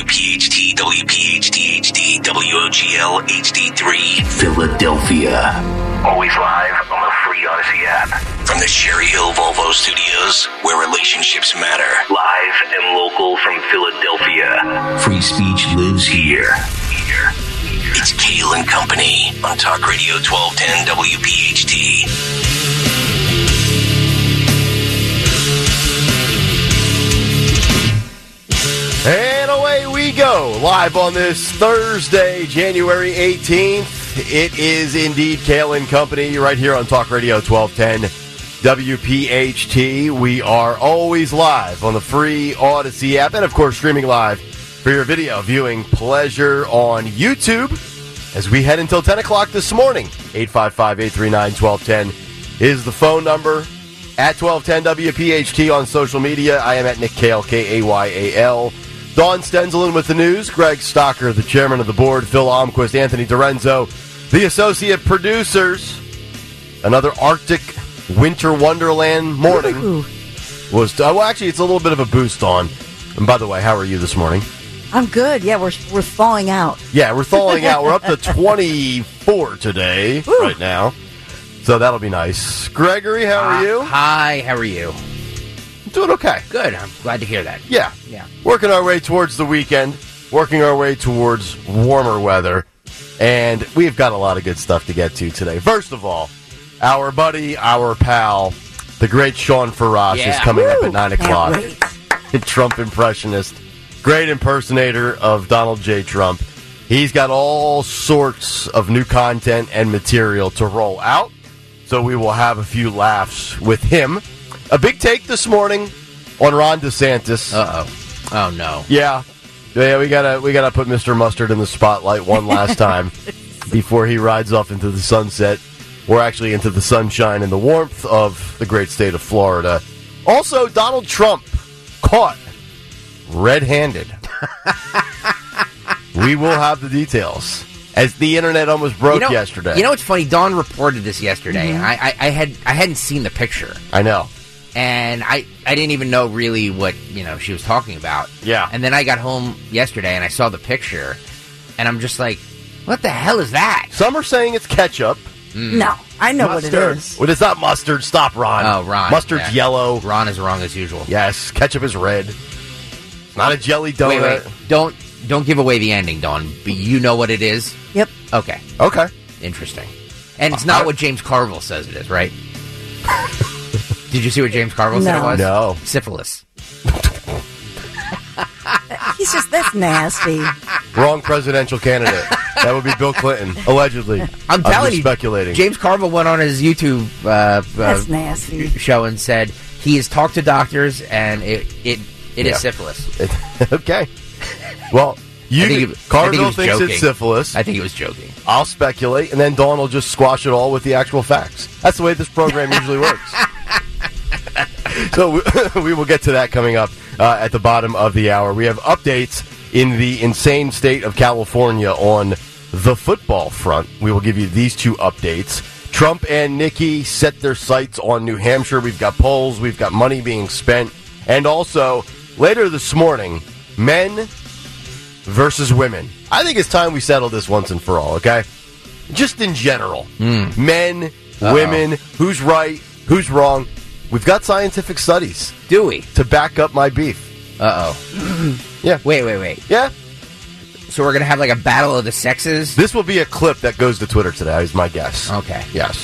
WPHT, WPHT HD, WOGL HD3, Philadelphia. Always live on the free Audacy app. From the Cherry Hill Volvo Studios, where relationships matter. Live and local from Philadelphia. Free speech lives here. Here. It's Kayal and Company on Talk Radio 1210 WPHT. Go, live on this Thursday, January 18th. It is indeed Kayal and Company right here on Talk Radio 1210 WPHT. We are always live on the free Audacy app and, of course, streaming live for your video viewing pleasure on YouTube as we head until 10 o'clock this morning. 855 839 1210 is the phone number. At 1210 WPHT on social media, I am at Nick Kayal, K A Y A L. Dawn Stensland with the news. Greg Stocker, the chairman of the board. Phil Omquist, Anthony Dorenzo, the associate producers. Another Arctic winter wonderland morning Ooh, was. Uh, well, actually, it's a little bit of a boost on. And by the way, how are you this morning? I'm good. Yeah, we're we're thawing out. Yeah, we're thawing out. We're up to 24 today, Woo. right now. So that'll be nice. Gregory, how are you? Hi, how are you? Doing okay. Good. I'm glad to hear that. Yeah. Yeah. Working our way towards the weekend, working our way towards warmer weather, and we've got a lot of good stuff to get to today. First of all, our buddy, our pal, the great Shawn Farash is Yeah. coming up at 9 o'clock. Trump impressionist, great impersonator of Donald J. Trump. He's got all sorts of new content and material to roll out, so we will have a few laughs with him. A big take this morning on Ron DeSantis. Uh oh. Oh no. Yeah, yeah, we gotta we gotta put Mr. Mustard in the spotlight one last time before he rides off into the sunset, or actually into the sunshine and the warmth of the great state of Florida. Also, Donald Trump caught red-handed. we will have the details as the internet almost broke you know, yesterday. You know what's funny? Dawn reported this yesterday, and I, I, I had I hadn't seen the picture, I know. And I I didn't even know really what you know she was talking about. Yeah. And then I got home yesterday and I saw the picture, and I'm just like, what the hell is that? Some are saying it's ketchup. Mm. No, I know what it Mustard. is. Well, it's not mustard. Stop, Ron. Oh, Ron. Mustard's yeah. yellow. Ron is wrong as usual. Yes, ketchup is red. Not a jelly donut. Wait, wait. Don't don't give away the ending, Dawn. But you know what it is. Yep. Okay. Okay. Interesting. And it's not I- what James Carville says it is, right? Did you see what James Carville said it No. was? No. Syphilis. He's just that's nasty. Wrong presidential candidate. that would be Bill Clinton, allegedly. I'm telling just you, speculating. James Carville went on his YouTube uh, That's uh, nasty. show and said he has talked to doctors and it it, it is Yeah. syphilis. okay. Well, you think think he- I think Carville thinks joking. it's syphilis. I think he was joking. I'll speculate, and then Dawn will just squash it all with the actual facts. That's the way this program usually works. so we, we will get to that coming up uh, at the bottom of the hour. We have updates in the insane state of California on the football front. We will give you these two updates. Trump and Nikki set their sights on New Hampshire. We've got polls, we've got money being spent, and also later this morning, men versus women. I think it's time we settle this once and for all, okay? Just in general. Men, women, who's right, who's wrong. We've got scientific studies Do we? to back up my beef. Uh oh. Yeah. Wait, wait, wait. Yeah. So we're gonna have like a battle of the sexes? This will be a clip that goes to Twitter today, is my guess. Okay. Yes.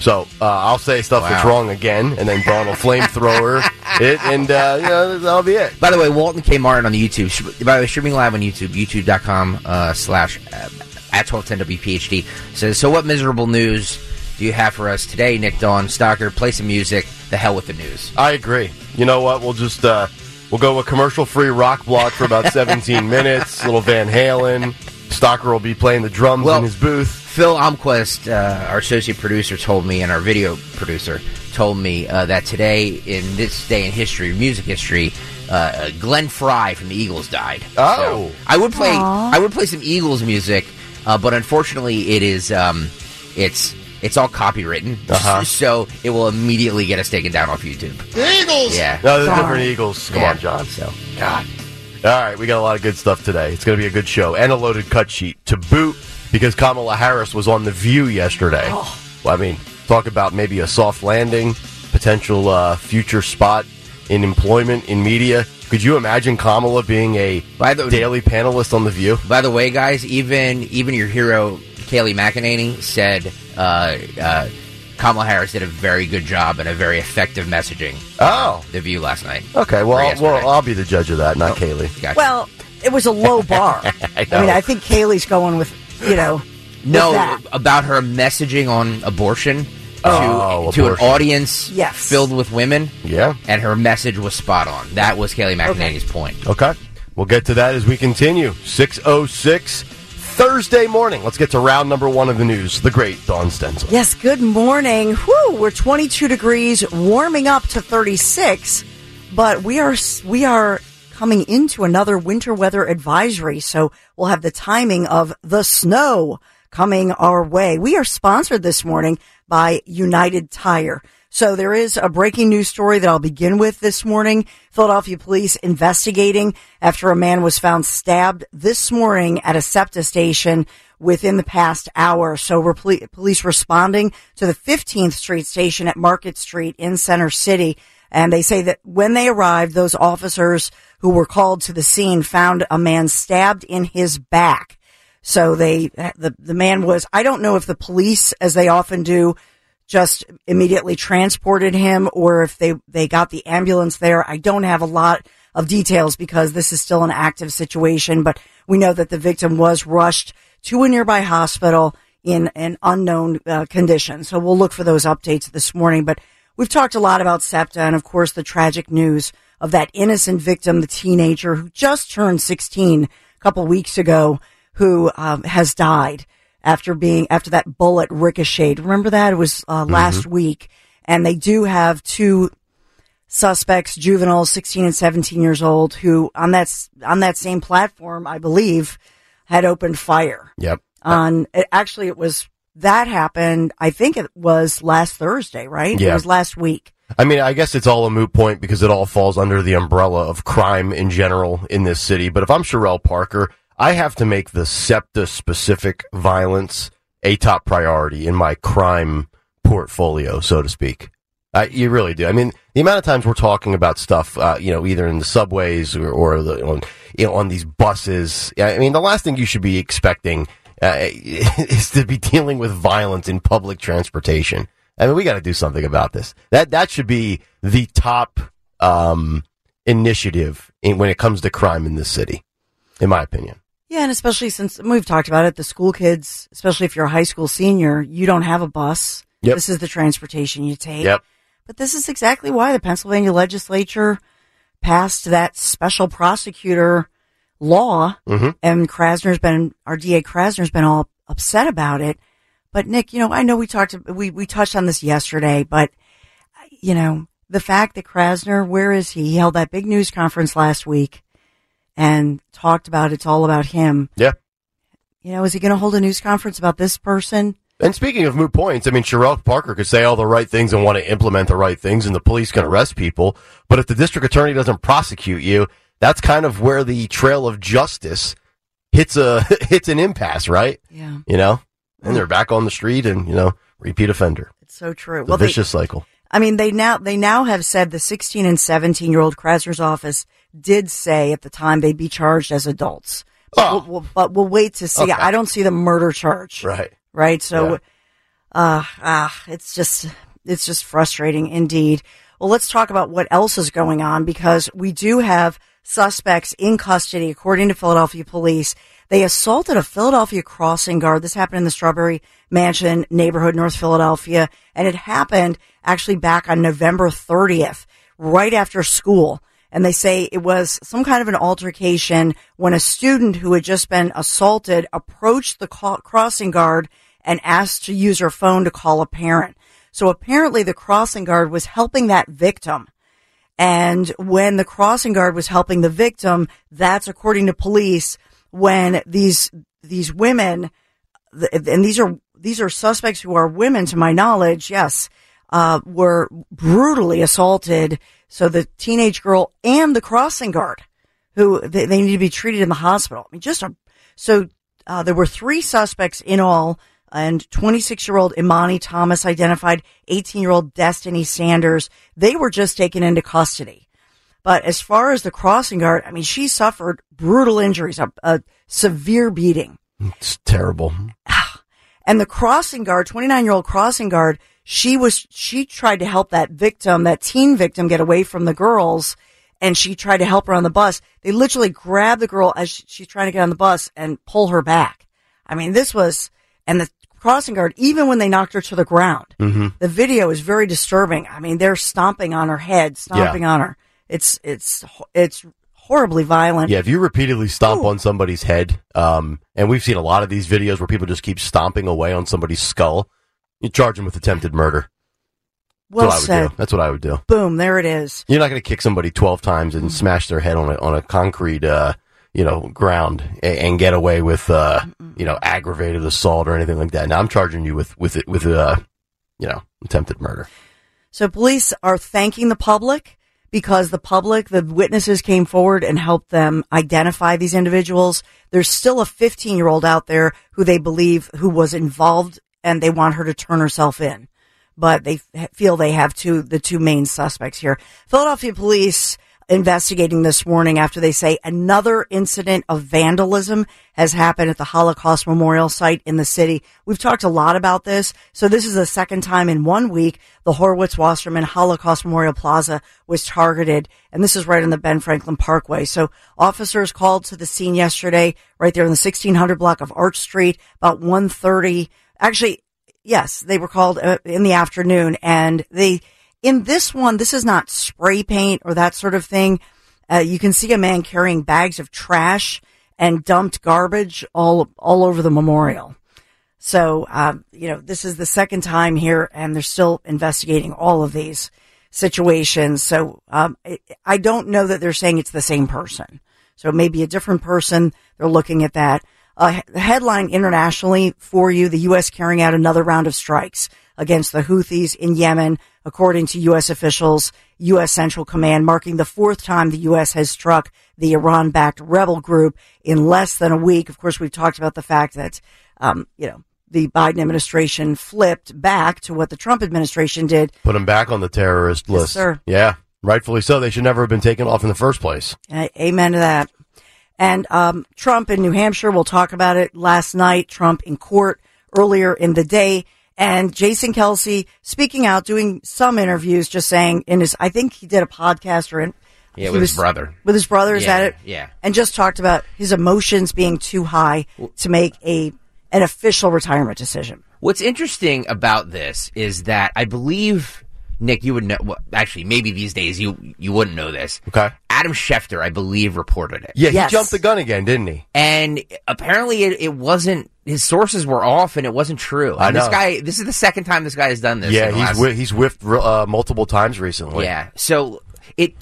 So uh, I'll say stuff that's wrong again, and then Dawn will flamethrower it, and uh, you know, that'll be it. By the way, Walton K. Martin on the YouTube. By the way, streaming live on YouTube, youtube.com uh, slash uh, at 1210WPHT. Says, so what miserable news do you have for us today, Nick Dawn? Stocker, play some music. The hell with the news. I agree. You know what? We'll just uh, we'll go a commercial free rock block for about 17 minutes. Little Van Halen. Stocker will be playing the drums Well- in his booth. Phil Almquist, uh, our associate producer, told me, and our video producer told me uh, that today, in this day in history, music history, uh, Glenn Frey from the Eagles died. Oh. So I would play. Aw. I would play some Eagles music, uh, but unfortunately, it is. Um, it's it's all copywritten, Uh-huh. so it will immediately get us taken down off YouTube. Eagles. Yeah. No, there's Sorry. different Eagles. Come Yeah. on, John. So God. All right, we got a lot of good stuff today. It's going to be a good show and a loaded cut sheet to boot because Kamala Harris was on The View yesterday. Oh. Well, I mean, talk about maybe a soft landing, potential uh, future spot in employment in media. Could you imagine Kamala being a By the- daily panelist on The View? By the way, guys, even even your hero Kayleigh McEnany said Uh, uh, Kamala Harris did a very good job and a very effective messaging. Uh, oh. The View last night. Okay, well, I'll, well, I'll be the judge of that, not oh, Kayleigh. Gotcha. Well, it was a low bar. I, know. mean, I think Kayleigh's going with, you know, no, about her messaging on abortion to, Oh, to an audience Yes. filled with women, Yeah. and her message was spot on. That was Kayleigh McEnany's point. Okay. We'll get to that as we continue. 606 Thursday morning. Let's get to round number one of the news. The great Dawn Stensland. Yes, good morning. Whew, we're 22 degrees, warming up to 36, but we are we are coming into another winter weather advisory, so we'll have the timing of the snow coming our way. We are sponsored this morning by United Tire. So there is a breaking news story that I'll begin with this morning. Philadelphia police investigating after a man was found stabbed this morning at a SEPTA station within the past hour. So we're poli- police responding to the 15th Street station at Market Street in Center City. And they say that when they arrived, those officers who were called to the scene found a man stabbed in his back. So they, the, the man was, I don't know if the police, as they often do, just immediately transported him or if they, they got the ambulance there. I don't have a lot of details because this is still an active situation, but we know that the victim was rushed to a nearby hospital in an unknown uh, condition. So we'll look for those updates this morning, but we've talked a lot about SEPTA and of course the tragic news of that innocent victim, the teenager who just turned 16 a couple weeks ago, who um, has died after being after that bullet ricocheted. Remember that it was uh, last week, and they do have two suspects, juveniles, 16 and 17 years old, who on that on that same platform, I believe, had opened fire Yep. on. It, actually, it was that happened. I think it was last Thursday, right? Yeah. It was last week. I mean, I guess it's all a moot point because it all falls under the umbrella of crime in general in this city. But if I'm Cherelle Parker, I have to make the SEPTA specific violence a top priority in my crime portfolio, so to speak. Uh, you really do. I mean, the amount of times we're talking about stuff, uh, you know, either in the subways or, or the, on, you know, on these buses. I mean, the last thing you should be expecting uh, is to be dealing with violence in public transportation. I mean, we got to do something about this. That that should be the top um, initiative in, when it comes to crime in this city, in my opinion. Yeah, and especially since we've talked about it, the school kids, especially if you're a high school senior, you don't have a bus. Yep. This is the transportation you take. Yep. But this is exactly why the Pennsylvania legislature passed that special prosecutor law. Mhm. And Krasner's been, our DA Krasner's been all upset about it. But Nick, you know, I know we talked, we, we touched on this yesterday, but you know, the fact that Krasner, where is he? He held that big news conference last week and talked about it's all about him. Yeah. You know, is he going to hold a news conference about this person? And speaking of moot points, I mean, Cherelle Parker could say all the right things and want to implement the right things, and the police can arrest people. But if the district attorney doesn't prosecute you, that's kind of where the trail of justice hits a hits an impasse, right? Yeah, You know, and mm. they're back on the street, and you know, repeat offender, it's so true. the they, vicious cycle. I mean, they now they now have said the 16 and 17 year old Krasner's office did say at the time they'd be charged as adults. But, Oh. we'll, we'll- but we'll wait to see. Okay. I don't see the murder charge. Right. Right. So, Yeah. uh, ah, it's just it's just frustrating indeed. Well, let's talk about what else is going on because we do have suspects in custody, according to Philadelphia police. They assaulted a Philadelphia crossing guard. This happened in the Strawberry Mansion neighborhood, North Philadelphia, and it happened actually back on November 30th, right after school. And they say it was some kind of an altercation when a student who had just been assaulted approached the crossing guard and asked to use her phone to call a parent. So apparently the crossing guard was helping that victim. And when the crossing guard was helping the victim, that's according to police, when these, these women, and these are, these are suspects who are women to my knowledge, yes, uh, were brutally assaulted. So the teenage girl and the crossing guard who they, they need to be treated in the hospital. I mean, just a, so uh, there were three suspects in all, and 26 year old Imani Thomas identified 18 year old Destiny Sanders. They were just taken into custody. But as far as the crossing guard, I mean, she suffered brutal injuries, a, a severe beating. It's terrible. And the crossing guard, 29 year old crossing guard, she was, she tried to help that victim, that teen victim get away from the girls. And she tried to help her on the bus. They literally grabbed the girl as she's trying to get on the bus and pull her back. I mean, this was, and the crossing guard, even when they knocked her to the ground, Mm-hmm. the video is very disturbing. I mean, they're stomping on her head, stomping on her. It's, it's, it's horribly violent. Yeah, if you repeatedly stomp Ooh. on somebody's head, um, and we've seen a lot of these videos where people just keep stomping away on somebody's skull, you charge them with attempted murder. well That's what I would said. do. That's what I would do. Boom, there it is. You're not going to kick somebody 12 times and smash their head on a, on a concrete, uh, you know, ground and, and get away with, uh, you know, aggravated assault or anything like that. Now I'm charging you with, with it, with, uh, you know, attempted murder. So police are thanking the public because the public, the witnesses came forward and helped them identify these individuals. There's still a 15 year old out there who they believe who was involved and they want her to turn herself in. But they feel they have two, the two main suspects here. Philadelphia police investigating this morning after they say another incident of vandalism has happened at the Holocaust Memorial site in the city. We've talked a lot about this. So this is the second time in one week the Horwitz Wasserman Holocaust Memorial Plaza was targeted. And this is right on the Ben Franklin Parkway. So officers called to the scene yesterday right there in the 1600 block of Arch Street about 130. Actually, yes, they were called uh, in the afternoon and they, in this one, this is not spray paint or that sort of thing. Uh, you can see a man carrying bags of trash and dumped garbage all all over the memorial. So, um, you know, this is the second time here, and they're still investigating all of these situations. So, um, I, don't know that they're saying it's the same person. So, it may be a different person. They're looking at that. Uh, the headline internationally for you: the U.S. carrying out another round of strikes against the Houthis in Yemen, according to U.S. officials. U.S. Central Command marking the fourth time the U.S. has struck the Iran-backed rebel group in less than a week. Of course, we've talked about the fact that, um, you know, the Biden administration flipped back to what the Trump administration did. Put them back on the terrorist list. Yes, sir. Yeah, rightfully so. They should never have been taken off in the first place. Uh, amen to that. And um, Trump in New Hampshire, we'll talk about it last night. Trump in court earlier in the day. And Jason Kelce speaking out, doing some interviews, just saying in his, I think he did a podcast or in, Yeah, with his brother. With his brother, is Yeah, that it? yeah. And just talked about his emotions being too high to make a an official retirement decision. What's interesting about this is that I believe Nick, you would know. Well, actually, maybe these days you you wouldn't know this. Okay. Adam Schefter, I believe, reported it. Yeah, Yes. he jumped the gun again, didn't he? and apparently it, it wasn't. His sources were off, and it wasn't true. I And This know. guy. This is the second time this guy has done this. Yeah, the he's last- whi- he's whiffed uh, multiple times recently. Yeah. So it.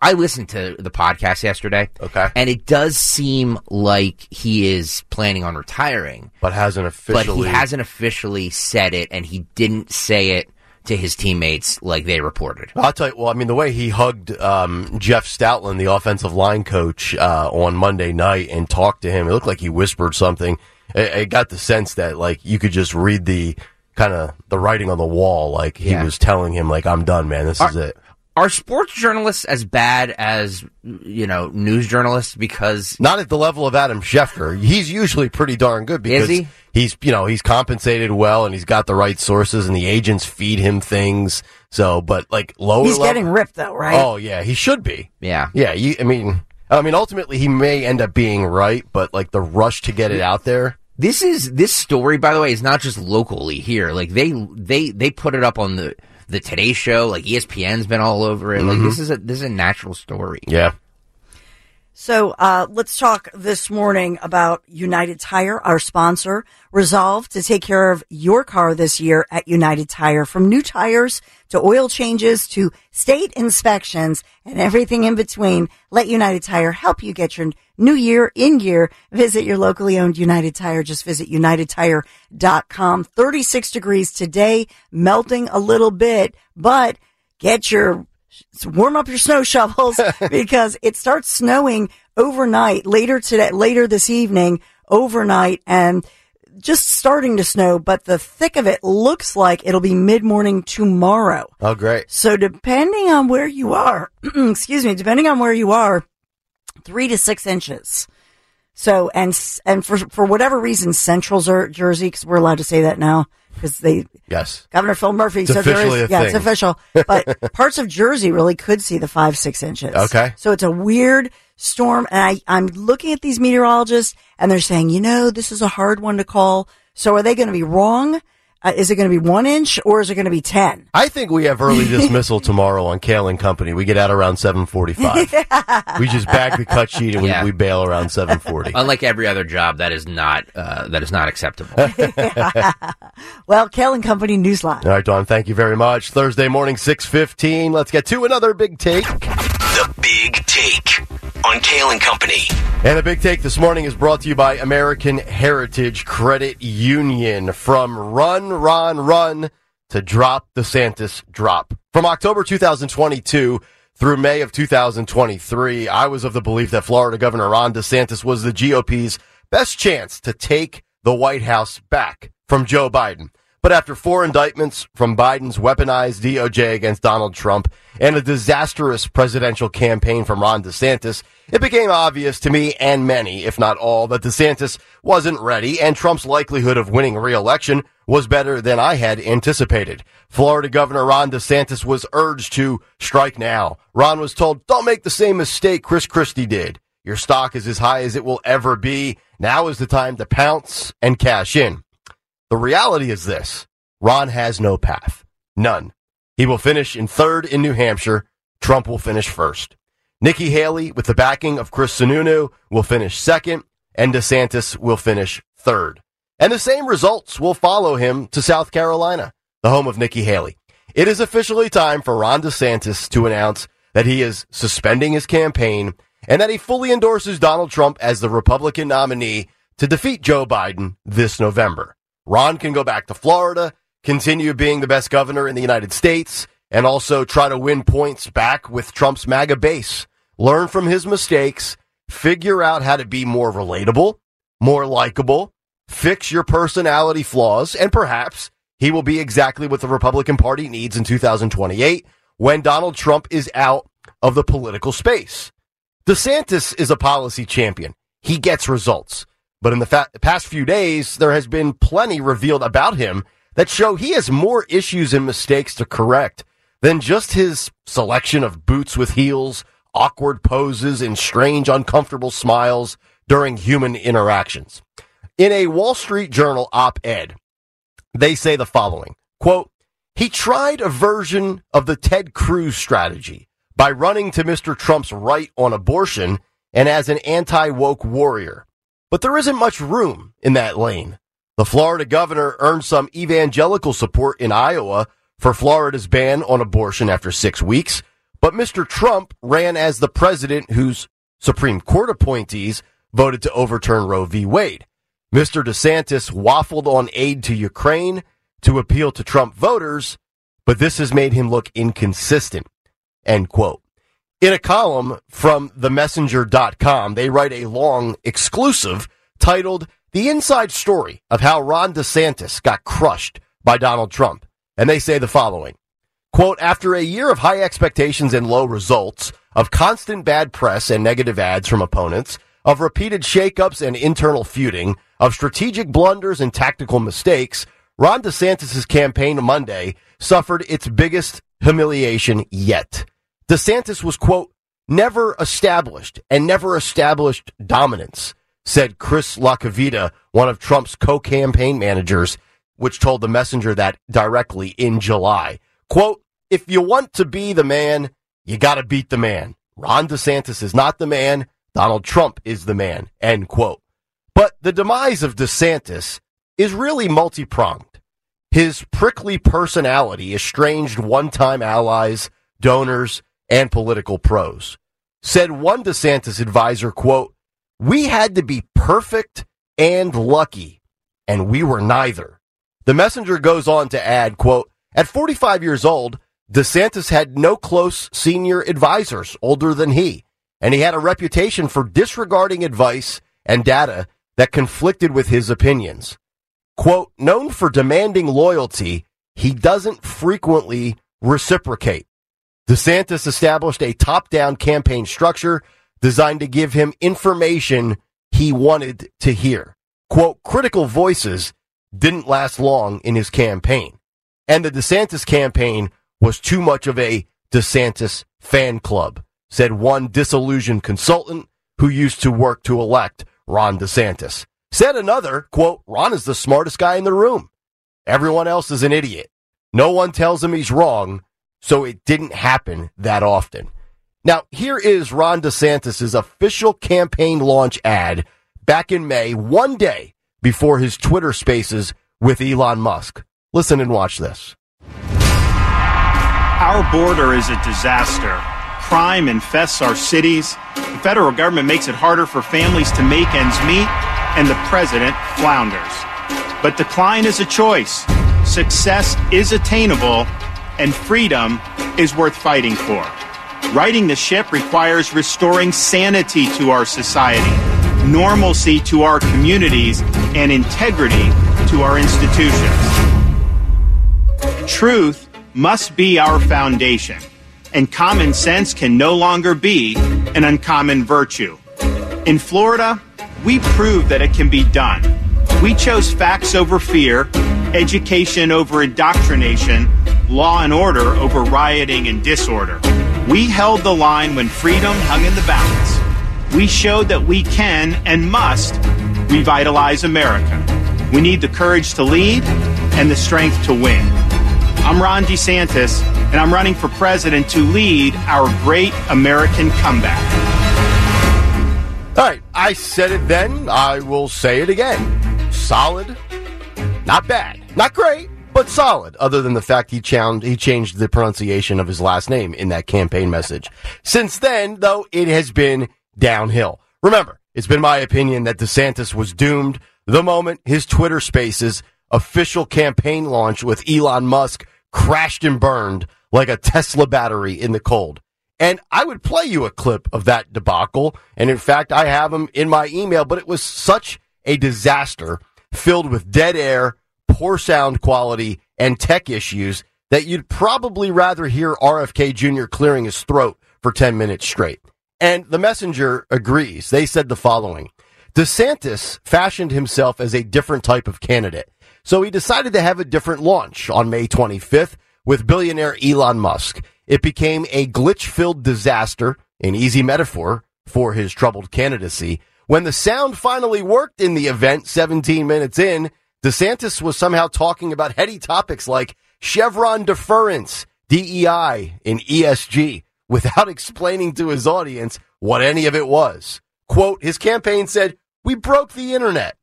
I listened to the podcast yesterday. Okay. And it does seem like he is planning on retiring, but hasn't officially. but he hasn't officially said it, and he didn't say it to his teammates like they reported. I'll tell you. Well, I mean, the way he hugged um, Jeff Stoutland, the offensive line coach, uh, on Monday night and talked to him, it looked like he whispered something. I, I got the sense that like you could just read the kind of the writing on the wall. Like he Yeah. was telling him, like, "I'm done, man. This is it." Are sports journalists as bad as you know news journalists? Because Not at the level of Adam Schefter. He's usually pretty darn good because he? he's you know he's compensated well and he's got the right sources and the agents feed him things. So, but like lower, He's level- getting ripped though, right? Oh yeah, he should be. yeah, Yeah, you, I mean, I mean, ultimately he may end up being right, but like the rush to get it out there. This is this story, by the way, is not just locally here. Like they they they put it up on the the Today Show. Like ESPN's been all over it. Like this mm-hmm. is a this is a natural story. Yeah. So uh, let's talk this morning about United Tire, our sponsor. Resolve to take care of your car this year at United Tire. From new tires to oil changes to state inspections and everything in between, let United Tire help you get your new year in gear. Visit your locally owned United Tire. Just visit unitedtire.com. 36 degrees today, melting a little bit, but get your so warm up your snow shovels because it starts snowing overnight, later today, later this evening, overnight, and just starting to snow, but the thick of it looks like it'll be mid morning tomorrow. Oh, great. So depending on where you are, excuse me, depending on where you are, three to six inches. So, and, and for, for whatever reason, Central Jersey, because we're allowed to say that now, because they, yes, Governor Phil Murphy it's said there is, yeah, thing. it's official, but parts of Jersey really could see the five, six inches. Okay. So it's a weird storm. And I, I'm looking at these meteorologists and they're saying, you know, this is a hard one to call. So are they going to be wrong? Uh, is it going to be one inch or is it going to be 10? I think we have early dismissal tomorrow on Kayal and Company. We get out around 745. we just bag the cut sheet and we, Yeah. we bail around 740. Unlike every other job, that is not uh, that is not acceptable. Well, Kayal and Company Newsline. All right, Dawn, thank you very much. Thursday morning, 615. Let's get to another big take. The Big Take on Kayal and Company. And the big take this morning is brought to you by American Heritage Credit Union. From run, run, run to drop DeSantis drop. From October 2022 through May of 2023, I was of the belief that Florida Governor Ron DeSantis was the GOP's best chance to take the White House back from Joe Biden. But after four indictments from Biden's weaponized DOJ against Donald Trump and a disastrous presidential campaign from Ron DeSantis, it became obvious to me and many, if not all, that DeSantis wasn't ready and Trump's likelihood of winning re-election was better than I had anticipated. Florida Governor Ron DeSantis was urged to strike now. Ron was told, don't make the same mistake Chris Christie did. Your stock is as high as it will ever be. Now is the time to pounce and cash in. The reality is this Ron has no path. None. He will finish in third in New Hampshire. Trump will finish first. Nikki Haley, with the backing of Chris Sununu, will finish second, and DeSantis will finish third. And the same results will follow him to South Carolina, the home of Nikki Haley. It is officially time for Ron DeSantis to announce that he is suspending his campaign and that he fully endorses Donald Trump as the Republican nominee to defeat Joe Biden this November. Ron can go back to Florida, continue being the best governor in the United States, and also try to win points back with Trump's MAGA base. Learn from his mistakes, figure out how to be more relatable, more likable, fix your personality flaws, and perhaps he will be exactly what the Republican Party needs in 2028 when Donald Trump is out of the political space. DeSantis is a policy champion. He gets results. But in the fa- past few days, there has been plenty revealed about him that show he has more issues and mistakes to correct than just his selection of boots with heels, awkward poses, and strange, uncomfortable smiles during human interactions. In a Wall Street Journal op ed, they say the following quote, he tried a version of the Ted Cruz strategy by running to Mr. Trump's right on abortion and as an anti woke warrior. But there isn't much room in that lane. The Florida governor earned some evangelical support in Iowa for Florida's ban on abortion after six weeks, but Mr. Trump ran as the president whose Supreme Court appointees voted to overturn Roe v. Wade. Mr. DeSantis waffled on aid to Ukraine to appeal to Trump voters, but this has made him look inconsistent. End quote. In a column from themessenger.com, they write a long exclusive titled The Inside Story of How Ron DeSantis Got Crushed by Donald Trump. And they say the following quote, after a year of high expectations and low results, of constant bad press and negative ads from opponents, of repeated shakeups and internal feuding, of strategic blunders and tactical mistakes, Ron DeSantis' campaign Monday suffered its biggest humiliation yet. DeSantis was, quote, never established and never established dominance, said Chris LaCivita, one of Trump's co-campaign managers, which told the messenger that directly in July. Quote, if you want to be the man, you gotta beat the man. Ron DeSantis is not the man. Donald Trump is the man. End quote. But the demise of DeSantis is really multi-pronged. His prickly personality estranged one-time allies, donors, and political pros. Said one DeSantis advisor, quote, we had to be perfect and lucky, and we were neither. The messenger goes on to add, quote, at 45 years old, DeSantis had no close senior advisors older than he. and he had a reputation for disregarding advice and data that conflicted with his opinions. Quote, known for demanding loyalty, he doesn't frequently reciprocate. DeSantis established a top down campaign structure designed to give him information he wanted to hear. Quote, critical voices didn't last long in his campaign. And the DeSantis campaign was too much of a DeSantis fan club, said one disillusioned consultant who used to work to elect Ron DeSantis. Said another, quote, Ron is the smartest guy in the room. Everyone else is an idiot. No one tells him he's wrong, so it didn't happen that often. Now, here is Ron DeSantis' official campaign launch ad back in May, one day before his Twitter spaces with Elon Musk. Listen and watch this. Our border is a disaster. Crime infests our cities. The federal government makes it harder for families to make ends meet, and the president flounders. But decline is a choice. Success is attainable, and freedom is worth fighting for. Righting the ship requires restoring sanity to our society, normalcy to our communities, and integrity to our institutions. Truth must be our foundation, and common sense can no longer be an uncommon virtue. In Florida, we proved that it can be done. We chose facts over fear, education over indoctrination, law and order over rioting and disorder. We held the line when freedom hung in the balance. We showed that we can and must revitalize America. We need the courage to lead and the strength to win. I'm Ron DeSantis, and I'm running for president to lead our great American comeback. All right, I said it then. I will say it again. Solid, not bad, not great, but solid. Other than the fact he, he changed the pronunciation of his last name in that campaign message. Since then, though, it has been downhill. Remember, it's been my opinion that DeSantis was doomed the moment his Twitter Spaces official campaign launch with Elon Musk crashed and burned like a Tesla battery in the cold. And I would play you a clip of that debacle. And in fact, I have them in my email, but it was such a disaster filled with dead air, poor sound quality, and tech issues that you'd probably rather hear RFK Jr. clearing his throat for 10 minutes straight. And the messenger agrees. They said the following DeSantis fashioned himself as a different type of candidate. So he decided to have a different launch on May 25th with billionaire Elon Musk. It became a glitch filled disaster, an easy metaphor for his troubled candidacy. When the sound finally worked in the event 17 minutes in, DeSantis was somehow talking about heady topics like Chevron deference, DEI, and ESG without explaining to his audience what any of it was. Quote, his campaign said, We broke the internet.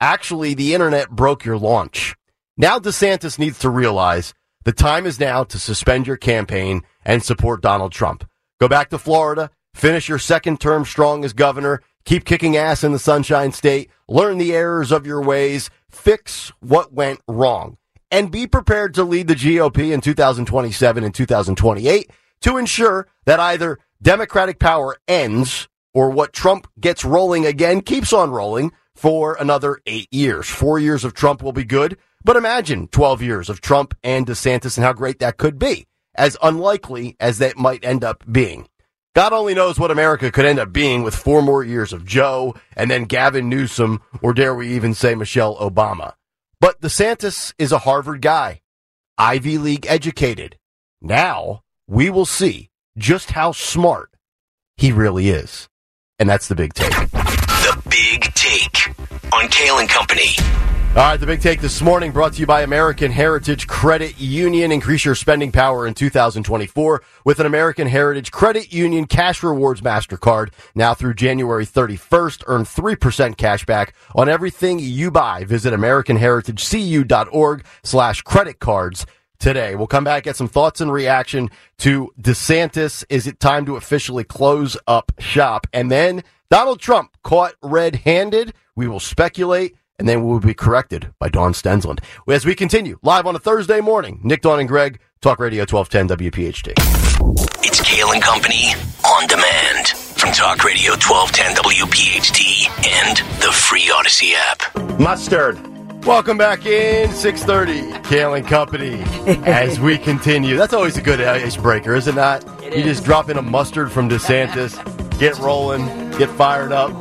Actually, the internet broke your launch. Now DeSantis needs to realize the time is now to suspend your campaign and support Donald Trump. Go back to Florida, finish your second term strong as governor, keep kicking ass in the Sunshine State, learn the errors of your ways, fix what went wrong, and be prepared to lead the GOP in 2027 and 2028 to ensure that either Democratic power ends or what Trump gets rolling again keeps on rolling for another eight years. Four years of Trump will be good, but imagine 12 years of Trump and DeSantis and how great that could be, as unlikely as that might end up being. God only knows what America could end up being with four more years of Joe and then Gavin Newsom, or dare we even say Michelle Obama. But DeSantis is a Harvard guy, Ivy League educated. Now we will see just how smart he really is. And that's the big take. The Big Take on Kayal and Company. All right, the big take this morning brought to you by American Heritage Credit Union. Increase your spending power in 2024 with an American Heritage Credit Union Cash Rewards MasterCard. Now through January 31st, earn 3% cash back on everything you buy. Visit AmericanHeritageCU.org slash credit cards today. We'll come back, get some thoughts and reaction to DeSantis. Is it time to officially close up shop? And then Donald Trump caught red handed. We will speculate and then we will be corrected by Dawn Stensland. As we continue live on a Thursday morning, Nick, Dawn, and Greg, Talk Radio 1210 WPHT. It's Kayal and Company on demand. from Talk Radio 1210 WPHT and the free Audacy app. Mustard. Welcome back in 6:30, Kayal and Company. as we continue, that's always a good icebreaker, is it not? you just drop in a mustard from DeSantis, get rolling, get fired up.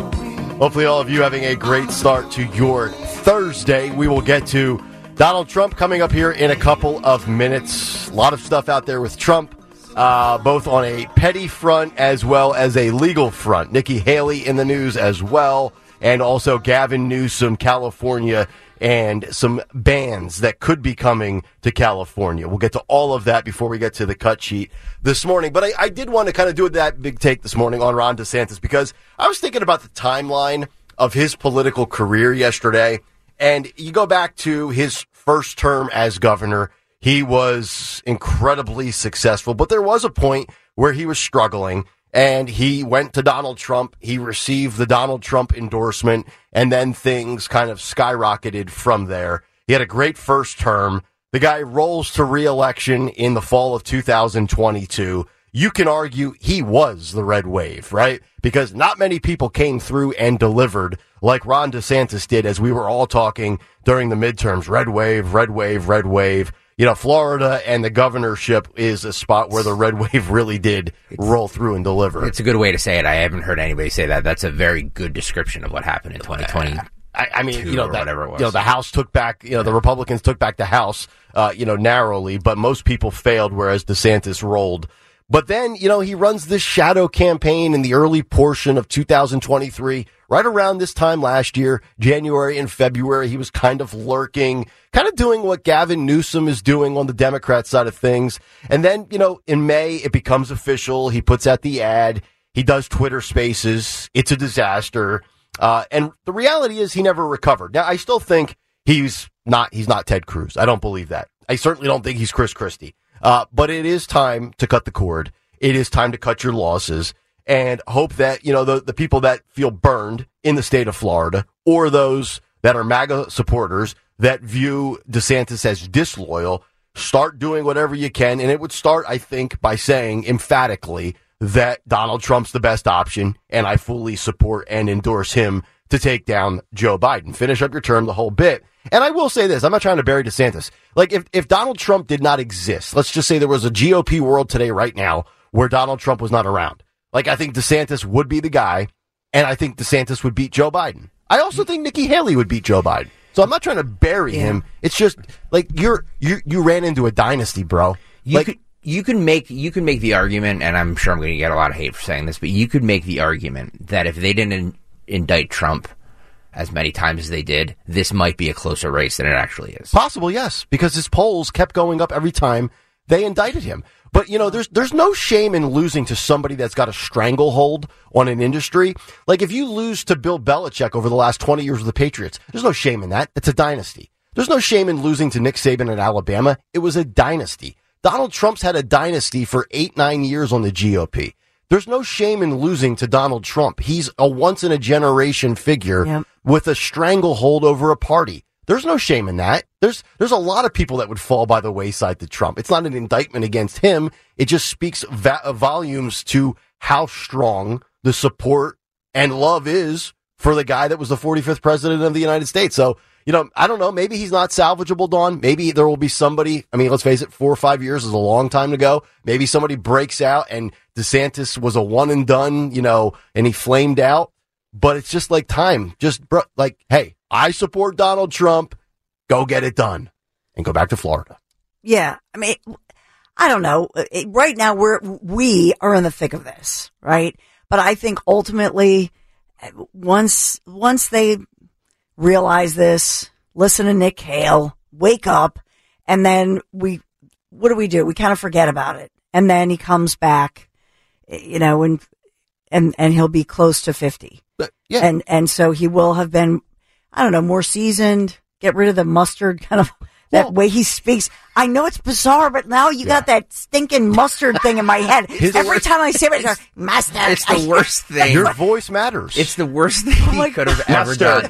Hopefully, all of you having a great start to your Thursday. We will get to Donald Trump coming up here in a couple of minutes. A lot of stuff out there with Trump, uh, both on a petty front as well as a legal front. Nikki Haley in the news as well, and also Gavin Newsom, California, and some bans that could be coming to California. We'll get to all of that before we get to the cut sheet this morning. But I, I did want to kind of do that big take this morning on Ron DeSantis because I was thinking about the timeline of his political career yesterday and you go back to his first term as governor, he was incredibly successful, but there was a point where he was struggling and he went to Donald Trump. He received the Donald Trump endorsement and then things kind of skyrocketed from there. He had a great first term. The guy rolls to reelection in the fall of 2022 you can argue he was the red wave, right? Because not many people came through and delivered like Ron DeSantis did as we were all talking during the midterms. Red wave, red wave, red wave. You know, Florida and the governorship is a spot where the red wave really did roll through and deliver. It's a good way to say it. I haven't heard anybody say that. That's a very good description of what happened in 2020. I, I mean, you know, that, whatever it was. You know, the House took back, you know, the Republicans took back the House, uh, you know, narrowly, but most people failed, whereas DeSantis rolled but then, you know, he runs this shadow campaign in the early portion of 2023. Right around this time last year, January and February, he was kind of lurking, kind of doing what Gavin Newsom is doing on the Democrat side of things. And then, you know, in May, it becomes official. He puts out the ad. He does Twitter spaces. It's a disaster. Uh, and the reality is he never recovered. Now, I still think he's not, he's not Ted Cruz. I don't believe that. I certainly don't think he's Chris Christie. Uh, but it is time to cut the cord. It is time to cut your losses and hope that, you know, the, the people that feel burned in the state of Florida or those that are MAGA supporters that view DeSantis as disloyal start doing whatever you can. And it would start, I think, by saying emphatically that Donald Trump's the best option and I fully support and endorse him to take down Joe Biden. Finish up your term, the whole bit. And I will say this, I'm not trying to bury DeSantis. Like if, if Donald Trump did not exist, let's just say there was a GOP world today right now where Donald Trump was not around. Like I think DeSantis would be the guy, and I think DeSantis would beat Joe Biden. I also think Nikki Haley would beat Joe Biden. So I'm not trying to bury yeah. him. It's just like you're you you ran into a dynasty, bro. You like, could you can make you can make the argument, and I'm sure I'm going to get a lot of hate for saying this, but you could make the argument that if they didn't in, indict Trump, as many times as they did, this might be a closer race than it actually is. Possible, yes, because his polls kept going up every time they indicted him. But you know, there's there's no shame in losing to somebody that's got a stranglehold on an industry. Like if you lose to Bill Belichick over the last 20 years of the Patriots, there's no shame in that. It's a dynasty. There's no shame in losing to Nick Saban at Alabama. It was a dynasty. Donald Trump's had a dynasty for eight, nine years on the GOP. There's no shame in losing to Donald Trump. He's a once in a generation figure yep. with a stranglehold over a party. There's no shame in that. There's there's a lot of people that would fall by the wayside to Trump. It's not an indictment against him. It just speaks va- uh, volumes to how strong the support and love is for the guy that was the 45th president of the United States. So you know, I don't know. Maybe he's not salvageable, Dawn. Maybe there will be somebody. I mean, let's face it, four or five years is a long time to go. Maybe somebody breaks out and DeSantis was a one and done, you know, and he flamed out. But it's just like time. Just bro, like, hey, I support Donald Trump. Go get it done and go back to Florida. Yeah. I mean, I don't know. Uh, right now, we're, we are in the thick of this, right? But I think ultimately, uh, once, once they realize this, listen to Nick Hale, wake up, and then we, what do we do? We kind of forget about it. And then he comes back, you know, and, and, and he'll be close to 50. But, yeah. And, and so he will have been, I don't know, more seasoned, get rid of the mustard kind of, that well, way he speaks. I know it's bizarre, but now you yeah. got that stinking mustard thing in my head. Every time I say it, mustard. It's the worst thing. Your voice matters. It's the worst thing oh he could have ever done.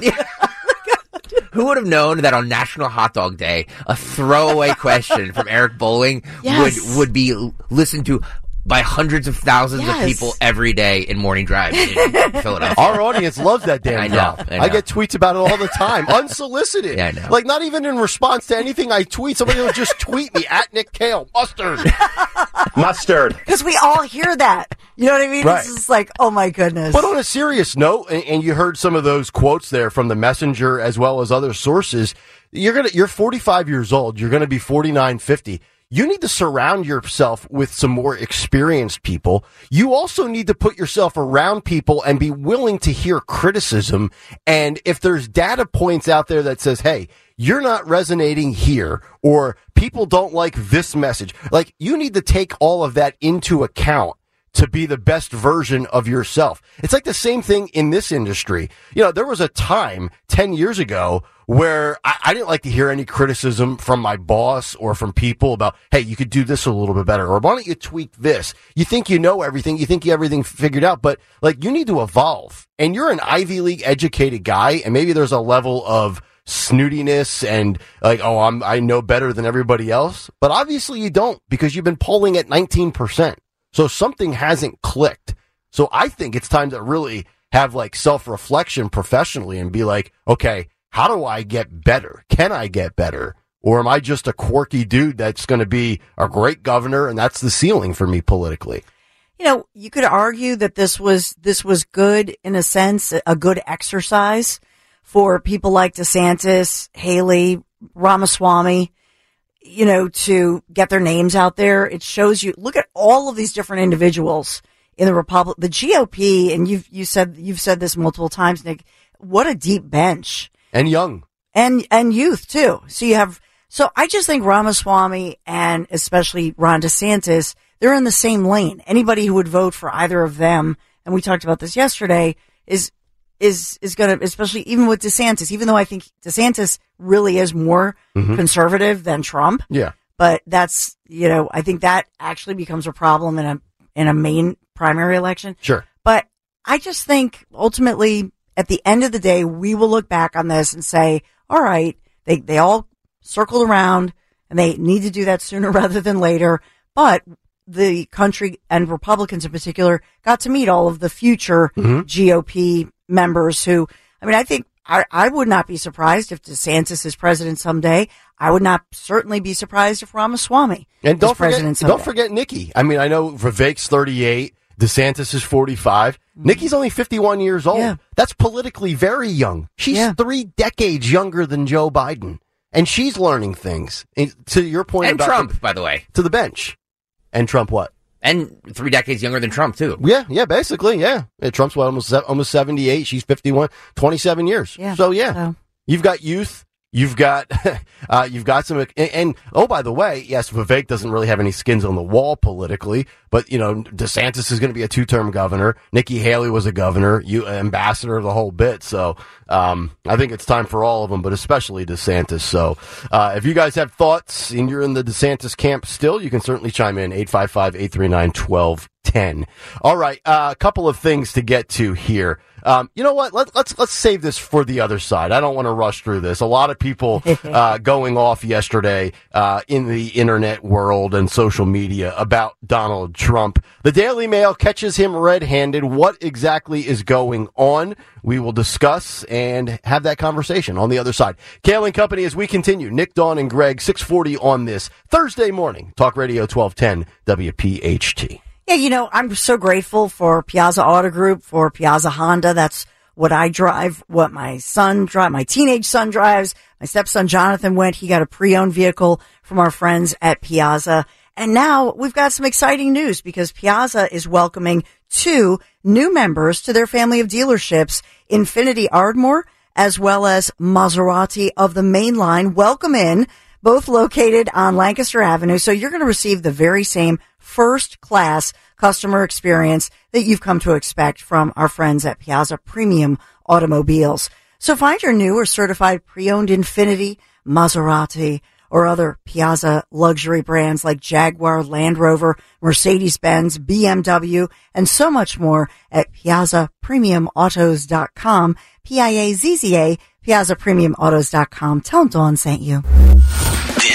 Who would have known that on National Hot Dog Day, a throwaway question from Eric Bolling yes. would would be listened to by hundreds of thousands Yes. of people every day in morning drive in Philadelphia. Our audience loves that damn I know, drop. I I, get tweets about it all the time, unsolicited. Yeah, I know. Like not even in response to anything I tweet. Somebody will just tweet me at Nick Kayal mustard. Mustard. Because we all hear that. You know what I mean? Right. It's just like, oh my goodness. But on a serious note, and, and you heard some of those quotes there from the messenger as well as other sources. You're gonna, you're 45 years old. You're gonna be 49, 50. You need to surround yourself with some more experienced people. You also need to put yourself around people and be willing to hear criticism. And if there's data points out there that says, Hey, you're not resonating here or people don't like this message, like you need to take all of that into account to be the best version of yourself. It's like the same thing in this industry. You know, there was a time 10 years ago where I, I didn't like to hear any criticism from my boss or from people about, hey, you could do this a little bit better, or why don't you tweak this? You think you know everything, you think you everything figured out, but like you need to evolve. And you're an Ivy League educated guy, and maybe there's a level of snootiness and like, oh, I'm, I know better than everybody else. But obviously you don't because you've been polling at 19%. So something hasn't clicked. So I think it's time to really have like self reflection professionally and be like, okay, how do I get better? Can I get better? Or am I just a quirky dude that's going to be a great governor and that's the ceiling for me politically? you know, you could argue that this was this was good in a sense, a good exercise for people like DeSantis, Haley, Ramaswamy, you know, to get their names out there. It shows you look at all of these different individuals in the Republic, the GOP, and you've you said you've said this multiple times, Nick. What a deep bench And young. and and youth too. So you have so I just think Ramaswamy and especially Ron DeSantis, they're in the same lane. Anybody who would vote for either of them, and we talked about this yesterday, is is is going to especially even with DeSantis, even though I think DeSantis really is more mm-hmm. conservative than Trump, Yeah. but that's you know I think that actually becomes a problem in a in a main primary election. Sure. But I just think ultimately, at the end of the day, we will look back on this and say, all right, they, they all circled around and they need to do that sooner rather than later. But the country and Republicans in particular got to meet all of the future mm-hmm. GOP members who, I mean, I think I, I would not be surprised if DeSantis is president someday. I would not certainly be surprised if Ramaswamy And don't forget, president someday. don't forget Nikki. I mean, I know Vivek's 38, DeSantis is 45. Nikki's only 51 years old. Mm-hmm. Yeah. That's politically very young. She's Yeah. three decades younger than Joe Biden. And she's learning things. And to your point and about Trump, by the way, to the bench. And Trump what? And three decades younger than Trump too. Yeah, yeah, basically, yeah. yeah Trump's what, almost almost 78. She's 51, 27 years. Yeah, So yeah, so. you've got youth. You've got, uh, you've got some, and, and oh, by the way, yes, Vivek doesn't really have any skins on the wall politically, but you know, DeSantis is going to be a two-term governor. Nikki Haley was a governor, you ambassador, the whole bit. So, um, I think it's time for all of them, but especially DeSantis. So, uh, if you guys have thoughts and you're in the DeSantis camp still, you can certainly chime in 855-839-1210. All right, uh, a couple of things to get to here. Um, you know what? Let, let's let's save this for the other side. I don't want to rush through this. A lot of people uh, going off yesterday uh, in the internet world and social media about Donald Trump. The Daily Mail catches him red-handed. What exactly is going on? We will discuss and have that conversation on the other side. Kayal and Company as we continue. Nick, Dawn, and Greg, 640 on this Thursday morning. Talk Radio 1210 WPHT. Yeah, you know, I'm so grateful for Piazza Auto Group, for Piazza Honda. That's what I drive, what my son drive, my teenage son drives. My stepson Jonathan went. He got a pre-owned vehicle from our friends at Piazza. And now we've got some exciting news because Piazza is welcoming two new members to their family of dealerships, Infiniti Ardmore as well as Maserati of the main line. Welcome in, both located on Lancaster Avenue. So you're going to receive the very same first class customer experience that you've come to expect from our friends at Piazza Premium Automobiles. So find your new or certified pre-owned Infiniti, Maserati, or other Piazza luxury brands like Jaguar, Land Rover, Mercedes-Benz, BMW, and so much more at PiazzaPremiumAutos.com, P-I-A-Z-Z-A, PiazzaPremiumAutos.com. Tell them Dawn sent you.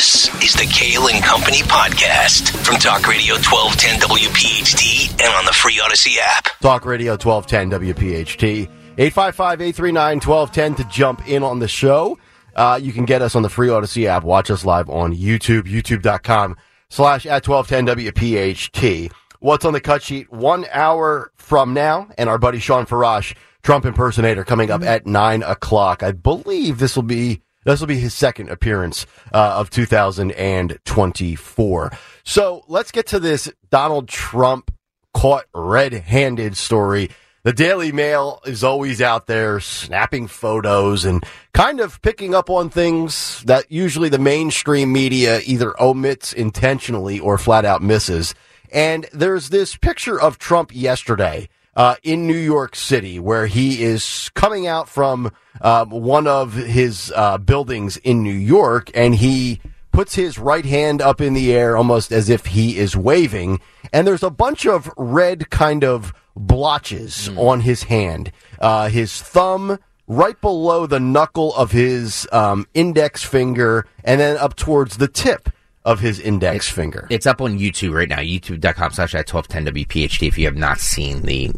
This This is the Kayal and Company podcast from Talk Radio 1210 WPHT and on the free Audacy app. Talk Radio 1210 WPHT. 855-839-1210 to jump in on the show. Uh, you can get us on the free Audacy app. Watch us live on YouTube, youtube.com slash at 1210 WPHT. What's on the cut sheet? One hour from now, and our buddy Shawn Farash, Trump impersonator, coming up at nine o'clock. I believe this will be this will be his second appearance uh, of 2024. So let's get to this Donald Trump caught red-handed story. The Daily Mail is always out there snapping photos and kind of picking up on things that usually the mainstream media either omits intentionally or flat out misses. And there's this picture of Trump yesterday uh, in New York City where he is coming out from uh, one of his uh, buildings in New York and he puts his right hand up in the air almost as if he is waving. And there's a bunch of red kind of blotches on his hand. Uh, his thumb right below the knuckle of his um, index finger and then up towards the tip of his index finger. It's up on YouTube right now, youtube.com slash at 1210 WPHT if you have not seen the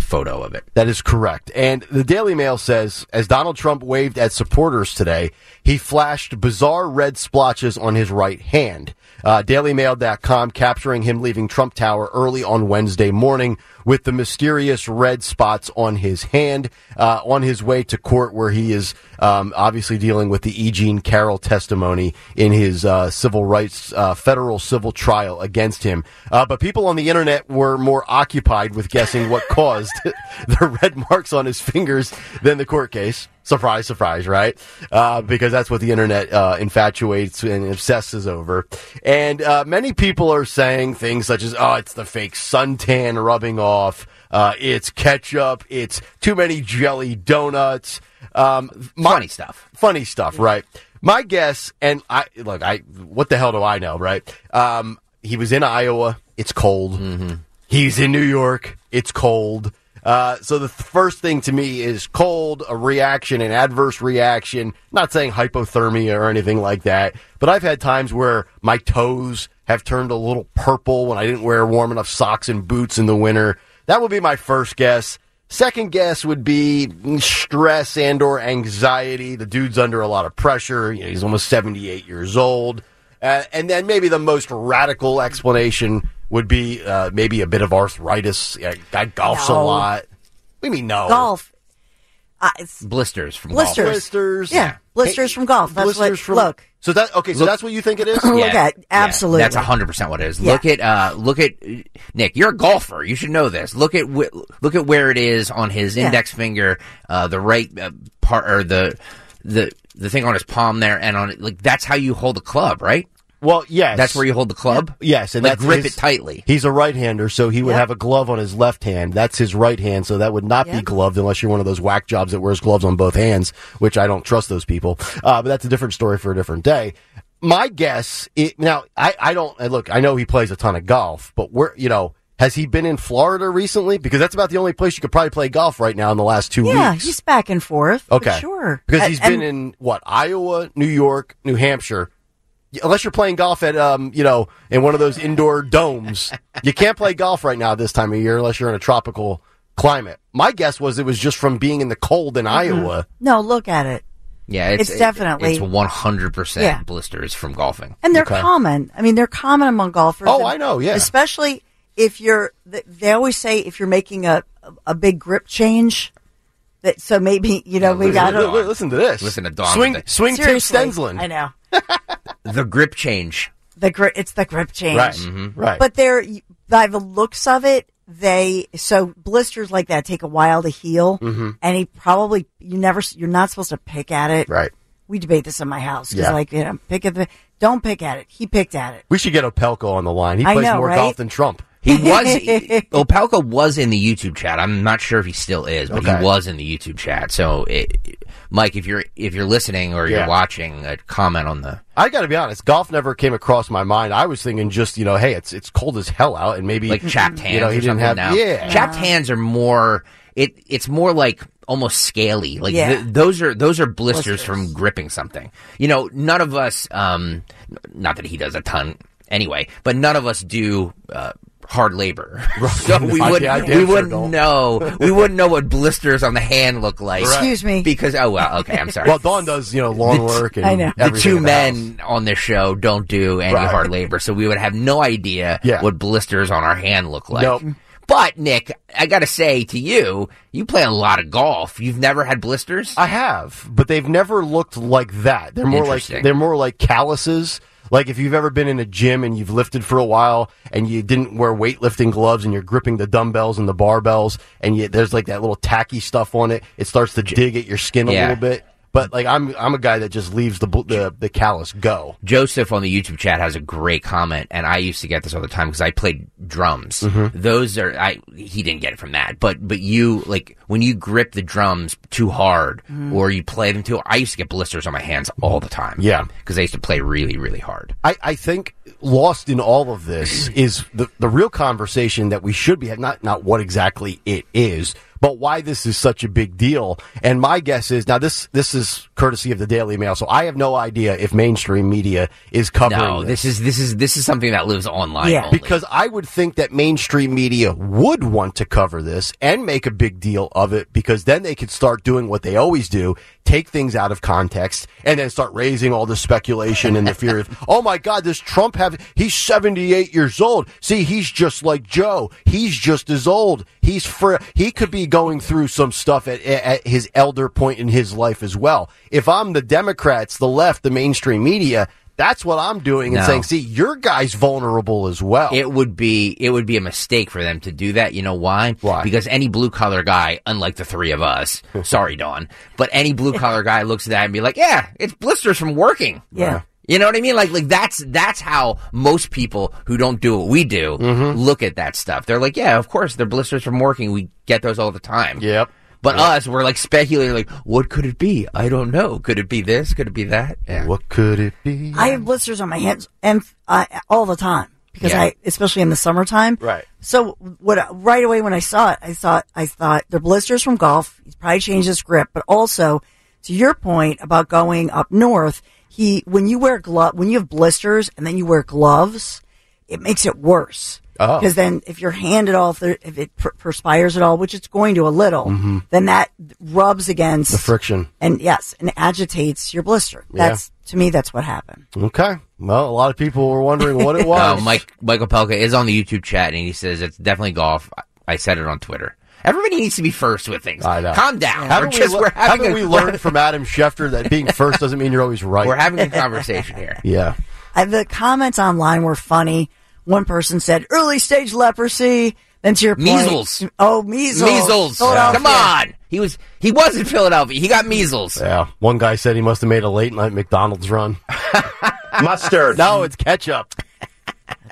photo of it. That is correct. And the Daily Mail says, as Donald Trump waved at supporters today, he flashed bizarre red splotches on his right hand. Uh, DailyMail.com capturing him leaving Trump Tower early on Wednesday morning with the mysterious red spots on his hand uh, on his way to court where he is um, obviously dealing with the E. Jean Carroll testimony in his uh, civil rights uh, federal civil trial against him. Uh, but people on the internet were more occupied with guessing what caused the red marks on his fingers than the court case. Surprise, surprise, right? Uh, because that's what the internet uh, infatuates and obsesses over. And uh, many people are saying things such as, "Oh, it's the fake suntan rubbing off. Uh, it's ketchup. It's too many jelly donuts." Um, my- Funny stuff. funny stuff, right? My guess, and I look, I what the hell do I know, right? Um, he was in Iowa. It's cold. He's in New York. It's cold. Uh, so the th- first thing to me is cold, a reaction, an adverse reaction. Not saying hypothermia or anything like that, but I've had times where my toes have turned a little purple when I didn't wear warm enough socks and boots in the winter. That would be my first guess. Second guess would be stress and or anxiety. The dude's under a lot of pressure. You know, he's almost 78 years old. Uh, and then maybe the most radical explanation would be uh, maybe a bit of arthritis. Yeah, guy golfs a lot. We mean no golf. Uh, it's Blisters from Blisters. golf. blisters. Yeah, blisters from golf. That's blisters what- from look. So that okay. So Look- that's what you think it is. Look at- absolutely. That's hundred percent what it is. Yeah. Look at uh, look at Nick. You're a golfer. You should know this. Look at wh- look at where it is on his Yeah. index finger, uh, the right uh, part or the the the thing on his palm there, and on it. Like that's how you hold a club, right? Well, yes, That's where you hold the club. Yes, and like that's grip his- it tightly. He's a right-hander, so he would Yep. have a glove on his left hand. That's his right hand, so that would not be gloved unless you're one of those whack jobs that wears gloves on both hands, which I don't trust those people. Uh, but that's a different story for a different day. My guess, it, now I, I don't look. I know he plays a ton of golf, but where you know has he been in Florida recently? Because that's about the only place you could probably play golf right now in the last two Yeah, weeks. Yeah, he's back and forth. Okay. sure. Because And- he's been in what Iowa, New York, New Hampshire. Unless you're playing golf at um, you know, in one of those indoor domes, you can't play golf right now this time of year unless you're in a tropical climate. My guess was it was just from being in the cold in Iowa. No, look at it. Yeah, it's, It's definitely- it's one hundred Yeah. percent blisters from golfing. And they're Okay. common. I mean, they're common among golfers. Oh, I know, yeah. Especially if you're, they always say if you're making a, a big grip change, that so maybe, you know, maybe I don't Listen to this. Listen to Dawn Swing, swing Tim Seriously. Stensland. I know. The grip change. The grip, it's the grip change. Right, Mm-hmm. right. But they're, by the looks of it, they, so blisters like that take a while to heal. Mm-hmm. And he probably, you never, you're not supposed to pick at it. right. We debate this in my house. 'cause Yeah. like, you know, pick at the, don't pick at it. He picked at it. We should get Opelka on the line. He I plays know, more right? golf than Trump. He was Opelka was in the YouTube chat. I'm not sure if he still is, but Okay. he was in the YouTube chat. So, it, Mike, if you're if you're listening or Yeah. you're watching, uh, comment on the I got to be honest. Golf never came across my mind. I was thinking just you know, hey, it's it's cold as hell out, and maybe like chapped hands. You know, he or didn't something have now. yeah. chapped hands are more. It it's more like almost scaly. Like Yeah. th- those are those are blisters, Blisters. from gripping something. You know, none of us. Um, not that he does a ton anyway, but none of us do. Uh, Hard labor, so we I- wouldn't I damn we wouldn't don't. know we wouldn't know what blisters on the hand look like. Excuse me. because oh well, okay, I'm sorry. Well, Dawn does, you know, lawn work and I know. the two in the house. men on this show don't do any Right. hard labor, so we would have no idea Yeah. what blisters on our hand look like. Nope. But Nick, I got to say to you, you play a lot of golf. You've never had blisters. I have, but they've never looked like that. They're more like they're more like calluses. Like if you've ever been in a gym and you've lifted for a while and you didn't wear weightlifting gloves and you're gripping the dumbbells and the barbells and you, there's like that little tacky stuff on it, it starts to dig at your skin a Yeah. little bit. But like I'm I'm a guy that just leaves the the, the callus go. Joseph on the YouTube chat has a great comment, and I used to get this all the time because I played drums. Mm-hmm. Those are I he didn't get it from that, but but you like when you grip the drums too hard or you play them too. I used to get blisters on my hands all the time. Yeah. because I used to play really really hard. I, I think lost in all of this is the, the real conversation that we should be having, not, not what exactly it is, but why this is such a big deal. And my guess is, now this, this is courtesy of the Daily Mail, so I have no idea if mainstream media is covering No, this is this is this is something that lives online. Yeah. only. because I would think that mainstream media would want to cover this and make a big deal of it because then they could start doing what they always do, take things out of context and then start raising all the speculation and the fear of, oh my God, does Trump have, he's 78 years old. See, he's just like Joe. He's just as old. He's for, he could be going through some stuff at, at his elder point in his life as well. If I'm the Democrats, the left, the mainstream media, that's what I'm doing and No. saying, see, your guy's vulnerable as well. it would be it would be a mistake for them to do that. You know why? Why? Because any blue collar guy, unlike the three of us, sorry, Dawn, but any blue collar guy looks at that and be like, "Yeah, it's blisters from working." Yeah. You know what I mean? Like, like that's that's how most people who don't do what we do Mm-hmm. look at that stuff. They're like, "Yeah, of course, they're blisters from working. We get those all the time." Yep. But us, we're like speculating, like, what could it be? I don't know. Could it be this? Could it be that? Yeah. What could it be? I have blisters on my hands and uh, all the time because Yeah. I, especially in the summertime. Right. So what? Right away when I saw it, I thought I thought they're blisters from golf. He's probably changed his grip, but also to your point about going up north, he when you wear glove when you have blisters and then you wear gloves, it makes it worse. Oh. Because then, if your hand at all, if, it perspires at all, which it's going to a little, then that rubs against Mm-hmm. the friction. and yes, and agitates your blister. That's to me, that's what happened. Okay. Well, a lot of people were wondering what it was. Uh, Mike Michael Pelka is on the YouTube chat and he says it's definitely golf. I- I said it on Twitter. Everybody needs to be first with things. I know. Calm down. Haven't, we're just we, we're having haven't a, we learned from Adam Schefter that being first doesn't mean you're always right? we're having a conversation here. yeah. Uh, the comments online were funny. One person said early stage leprosy. Then to your point, Measles. Oh, measles. Measles. Philadelphia. Come on. He was he was in Philadelphia. He got measles. Yeah. One guy said he must have made a late night McDonald's run. Mustard. no, it's ketchup.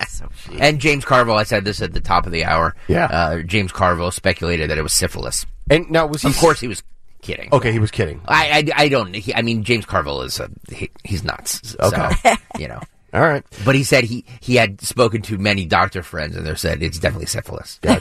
So cheap. And James Carville, I said this at the top of the hour. Yeah. Uh, James Carville speculated that it was syphilis. And now was he? Of course, he was kidding. Okay, he was kidding. I, I, I don't. He, I mean, James Carville is a, he, he's nuts. Okay. You know. All right. But he said he, he had spoken to many doctor friends, and they said it's definitely syphilis. All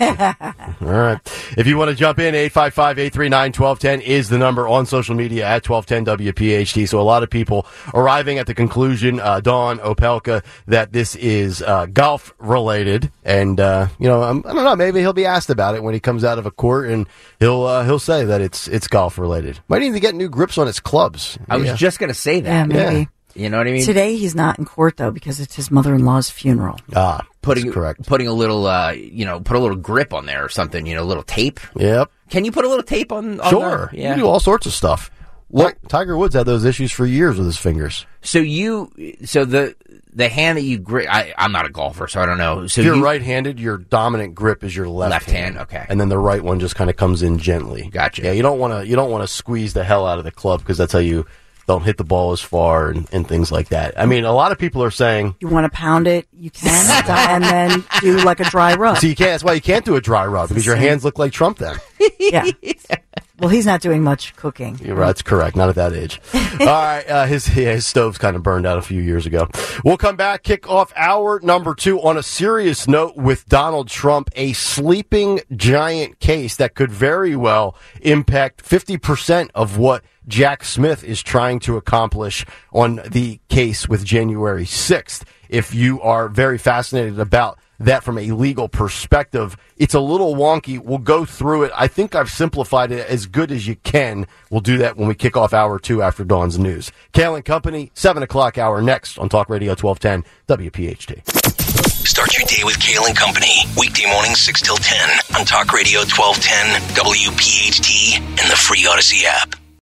right. If you want to jump in, 855-839-1210 is the number on social media at 1210 WPHT. So a lot of people arriving at the conclusion, uh, Dawn Opelka, that this is uh, golf related. And, uh, you know, I'm, I don't know, maybe he'll be asked about it when he comes out of a court and he'll, uh, he'll say that it's, it's golf related. Might need to get new grips on his clubs. I was just gonna say Yeah, that. maybe. Yeah. You know what I mean? Today he's not in court though because it's his mother-in-law's funeral. Ah, putting that's correct. putting a little, uh, you know, put a little grip on there or something. You know, a little tape. Yep. Can you put a little tape on? on Sure. there? You Yeah. can do all sorts of stuff. Ti- Tiger Woods had those issues for years with his fingers. So you, so the the hand that you grip. I, I'm not a golfer, so I don't know. So If you're you, right-handed, your dominant grip is your left, Left hand, okay. and then the right one just kind of comes in gently. Gotcha. Yeah, you don't want to you don't want to squeeze the hell out of the club because that's how you don't hit the ball as far and, and things like that. I mean, a lot of people are saying, You want to pound it, you can, uh, and then do like a dry rub. so you can't. That's why you can't do a dry rub because your hands look like Trump then. Yeah. Well, he's not doing much cooking. You're right, that's correct. Not at that age. All right, uh, his yeah, his stove's kind of burned out a few years ago. We'll come back, kick off hour number two on a serious note with Donald Trump, a sleeping giant case that could very well impact 50% of what Jack Smith is trying to accomplish on the case with January 6th. If you are very fascinated about that from a legal perspective. It's a little wonky. We'll go through it. I think I've simplified it as good as you can. We'll do that when we kick off hour two after Dawn's news. Kayal and Company, 7 o'clock hour next on Talk Radio 1210 WPHT. Start your day with Kayal and Company. Weekday mornings 6 till 10 on Talk Radio 1210 WPHT and the free Audacy app.